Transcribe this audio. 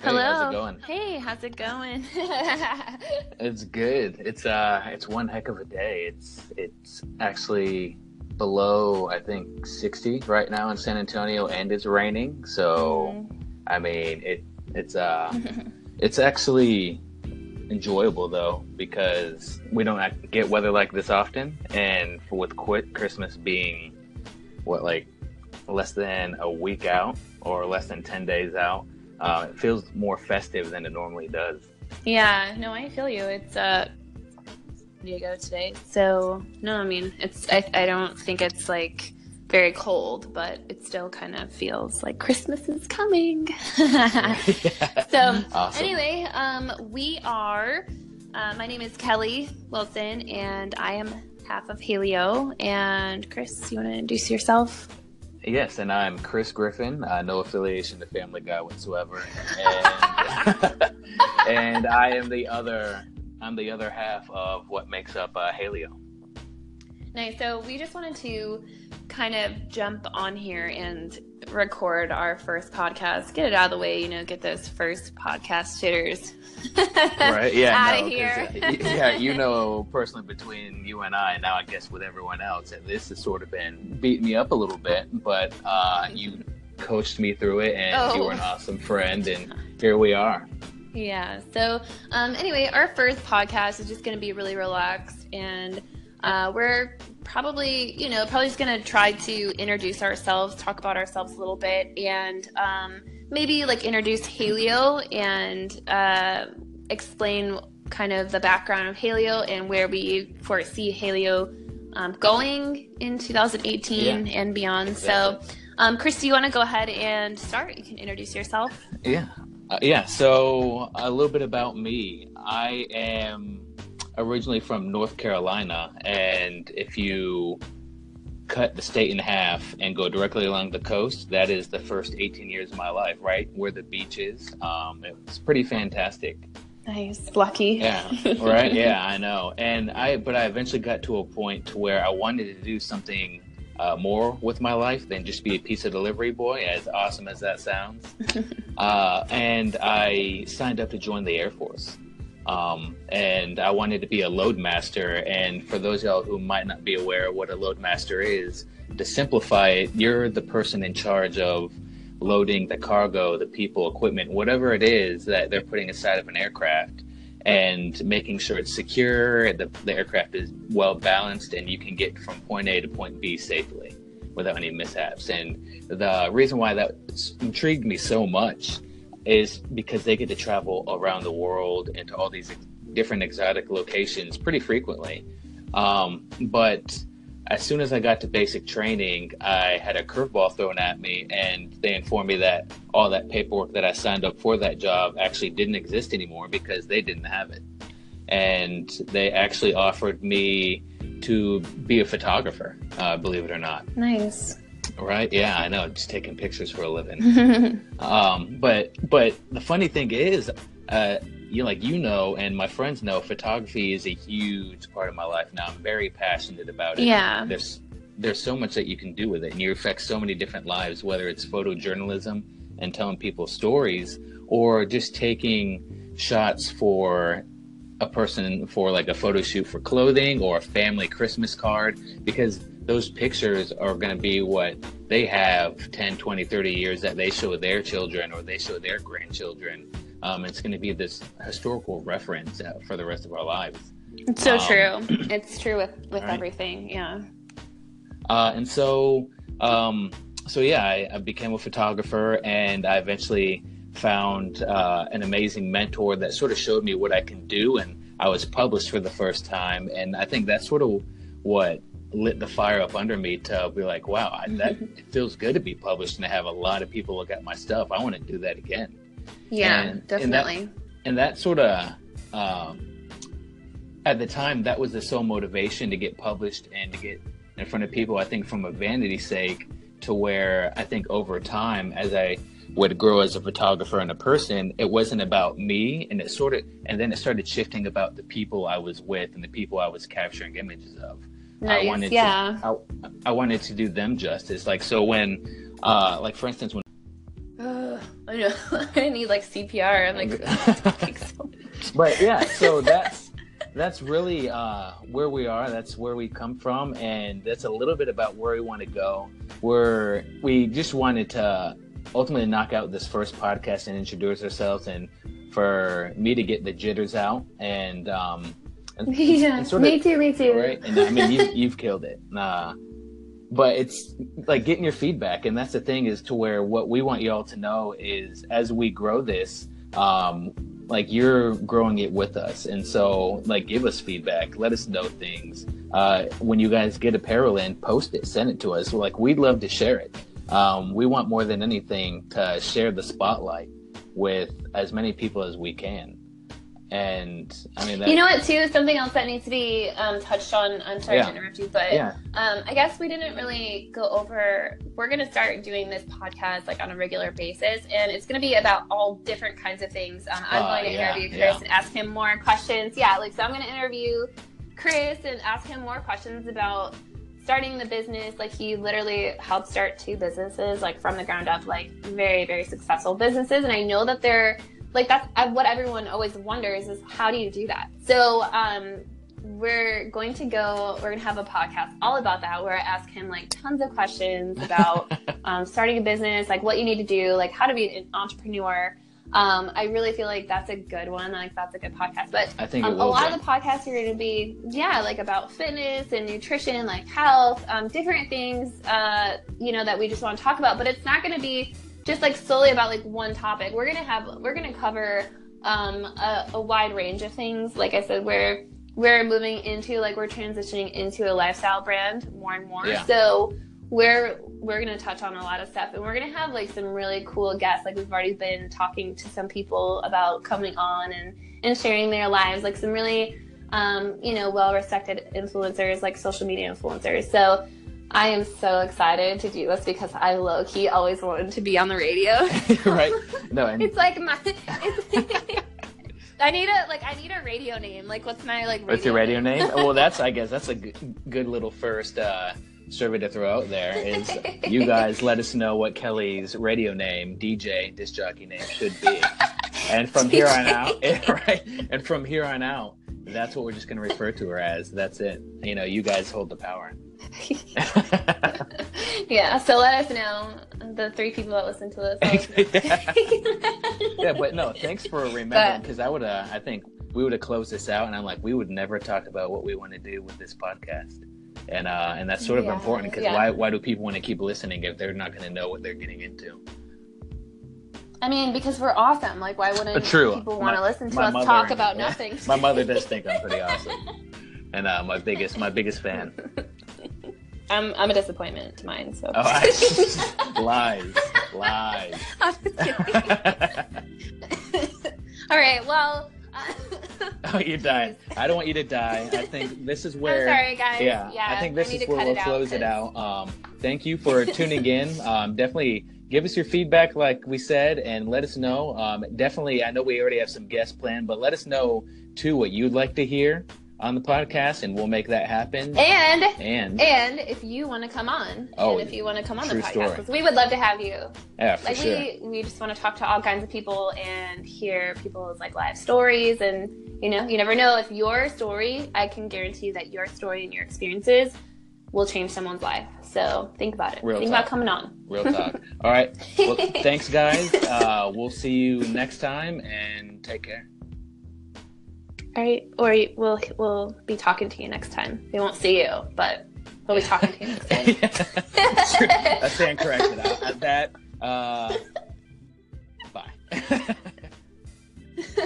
Hello. how's it going? Hey, how's it going? It's good. It's uh, it's one heck of a day. It's it's actually below I think 60 right now in San Antonio, and it's raining. So I mean, it it's uh, it's actually enjoyable though because we don't act- get weather like this often, and with quit Christmas being what like less than a week out or less than 10 days out, uh, it feels more festive than it normally does. yeah, no, I feel you. It's uh Diego today. So no, I mean it's I I don't think it's like very cold, but it still kind of feels like Christmas is coming. so Awesome. anyway, um we are uh, my name is Kelly Wilson and I am half of Halio and Chris, you want to introduce yourself? Yes, and I'm Chris Griffin. Uh, no affiliation to Family Guy whatsoever, and, and I am the other. I'm the other half of what makes up uh, Halio. Nice. So we just wanted to kind of jump on here and record our first podcast, get it out of the way, you know, get those first podcast shitters Right? Yeah. out no, of here. yeah, you know, personally between you and I, and now I guess with everyone else, that this has sort of been beating me up a little bit, but uh, you coached me through it, and you Oh. were an awesome friend, and here we are. Yeah. So, um, anyway, our first podcast is just going to be really relaxed, and uh, we're probably, you know, probably just going to try to introduce ourselves, talk about ourselves a little bit, and um, maybe like introduce Halio and uh, explain kind of the background of Halio and where we foresee Halio um, going in 2018 and beyond. Exactly. So, um, Chris, do you want to go ahead and start? You can introduce yourself. Yeah. Uh, yeah. So a little bit about me. I am originally from North Carolina, and if you cut the state in half and go directly along the coast, that is the first 18 years of my life, right where the beach is. Um, it's pretty fantastic. Nice, lucky. Yeah, right. Yeah, I know. And I, but I eventually got to a point to where I wanted to do something uh, more with my life than just be a pizza delivery boy. As awesome as that sounds, uh, and I signed up to join the Air Force. Um, and I wanted to be a loadmaster. And for those of y'all who might not be aware of what a loadmaster is, to simplify it, you're the person in charge of loading the cargo, the people, equipment, whatever it is that they're putting inside of an aircraft and making sure it's secure, the, the aircraft is well balanced, and you can get from point A to point B safely without any mishaps. And the reason why that intrigued me so much is because they get to travel around the world and to all these different exotic locations pretty frequently. Um, but as soon as I got to basic training, I had a curveball thrown at me, and they informed me that all that paperwork that I signed up for that job actually didn't exist anymore because they didn't have it. And they actually offered me to be a photographer, uh, believe it or not. Nice. Right? Yeah, I know. Just taking pictures for a living. Um, but but the funny thing is, uh, you like you know, and my friends know, photography is a huge part of my life now. I'm very passionate about it. Yeah. There's there's so much that you can do with it, and you affect so many different lives. Whether it's photojournalism and telling people stories, or just taking shots for a person for like a photo shoot for clothing or a family Christmas card, because those pictures are going to be what they have 10 20 30 years that they show their children or they show their grandchildren um, it's going to be this historical reference uh, for the rest of our lives It's so Um, true. It's true with with right. everything. Yeah. uh, and so um, so yeah I, I became a photographer and i eventually found uh, an amazing mentor that sort of showed me what i can do and i was published for the first time and i think that's sort of what lit the fire up under me to be like wow I, that it feels good to be published and to have a lot of people look at my stuff. I want to do that again. Yeah, And- and that- definitely. and that sort of um, at the time that was the sole motivation to get published and to get in front of people i think from a vanity sake to where i think over time as i would grow as a photographer and a person it wasn't about me and it sort of and then it started shifting about the people i was with and the people i was capturing images of nice. I wanted yeah. to I, I wanted to do them justice like so when uh like for instance when Ugh, I know. I'm need like CPR. I'm like, so but yeah, so that's that's really uh, where we are. That's where we come from, and that's a little bit about where we want to go. Where we just wanted to ultimately knock out this first podcast and introduce ourselves, and for me to get the jitters out, and um, and, yeah, and sort of, me too, me too. Right, and I mean, you, you've killed it. Uh, but it's like getting your feedback, and that's the thing is to where what we want y'all to know is as we grow this. Um, like you're growing it with us. And so like give us feedback. Let us know things. Uh, when you guys get apparel in post it. Send it to us. Like we'd love to share it. Um, we want more than anything to share the spotlight with as many people as we can and I mean, that, you know what? Too something else that needs to be um, touched on. I'm sorry yeah. to interrupt you, but yeah. um, I guess we didn't really go over. We're going to start doing this podcast like on a regular basis, and it's going to be about all different kinds of things. Um, I'm uh, going to yeah, interview Chris and ask him more questions. Yeah, like so, I'm going to interview Chris and ask him more questions about starting the business. Like he literally helped start two businesses, like from the ground up, like very very successful businesses, and I know that they're like that's what everyone always wonders is how do you do that so um we're going to go we're going to have a podcast all about that where i ask him like tons of questions about um, starting a business like what you need to do like how to be an entrepreneur um, I really feel like that's a good one. Like that's a good podcast. But I think um, a lot be. of the podcasts are going to be, yeah, like about fitness and nutrition, like health, um, different things, uh, you know, that we just want to talk about. But it's not going to be just like solely about like one topic. We're gonna have we're gonna cover um, a, a wide range of things. Like I said, we're we're moving into like we're transitioning into a lifestyle brand more and more. Yeah. So we're we're gonna touch on a lot of stuff and we're gonna have like some really cool guests. Like we've already been talking to some people about coming on and and sharing their lives. Like some really um, you know well respected influencers, like social media influencers. So I am so excited to do this because I low key always wanted to be on the radio. right? No, and... it's like my. It's, I need a like I need a radio name. Like, what's my like? what's your radio name? name? well, that's I guess that's a good, good little first uh, survey to throw out there. Is you guys let us know what Kelly's radio name, DJ disc jockey name, should be, and from here on out, right? And from here on out, that's what we're just going to refer to her as. That's it. You know, you guys hold the power. yeah, so let us know the three people that listen to this. yeah. but no, thanks for remembering because I would have, I think we would have closed this out, and I'm like, we would never talk about what we want to do with this podcast, and uh, and that's sort of yeah, important because yeah. why why do people want to keep listening if they're not going to know what they're getting into? I mean, because we're awesome. Like, why wouldn't True. people want to listen to us mother, talk about nothing? my mother does think I'm pretty awesome, and uh, my biggest my biggest fan. I'm I'm a disappointment to mine. So oh, I, lies, lies. I'm just kidding. All right. Well. Uh, oh, you're dying. I don't want you to die. I think this is where. I'm sorry, guys. Yeah, yeah I think this I is where we'll it close it out. Um, thank you for tuning in. Um, definitely give us your feedback, like we said, and let us know. Um, definitely, I know we already have some guests planned, but let us know too what you'd like to hear on the podcast and we'll make that happen. And and and if you want to come on, oh, and if you want to come on the podcast, we would love to have you. Yeah, for like sure. we we just want to talk to all kinds of people and hear people's like live stories and you know, you never know if your story, I can guarantee that your story and your experiences will change someone's life. So think about it. Real think talk. about coming on. Real talk. all right. Well, thanks guys. Uh, we'll see you next time and take care. All right, or we'll we'll be talking to you next time. We won't see you, but we'll be talking to you next time. yeah. I stand corrected. At that, uh, bye.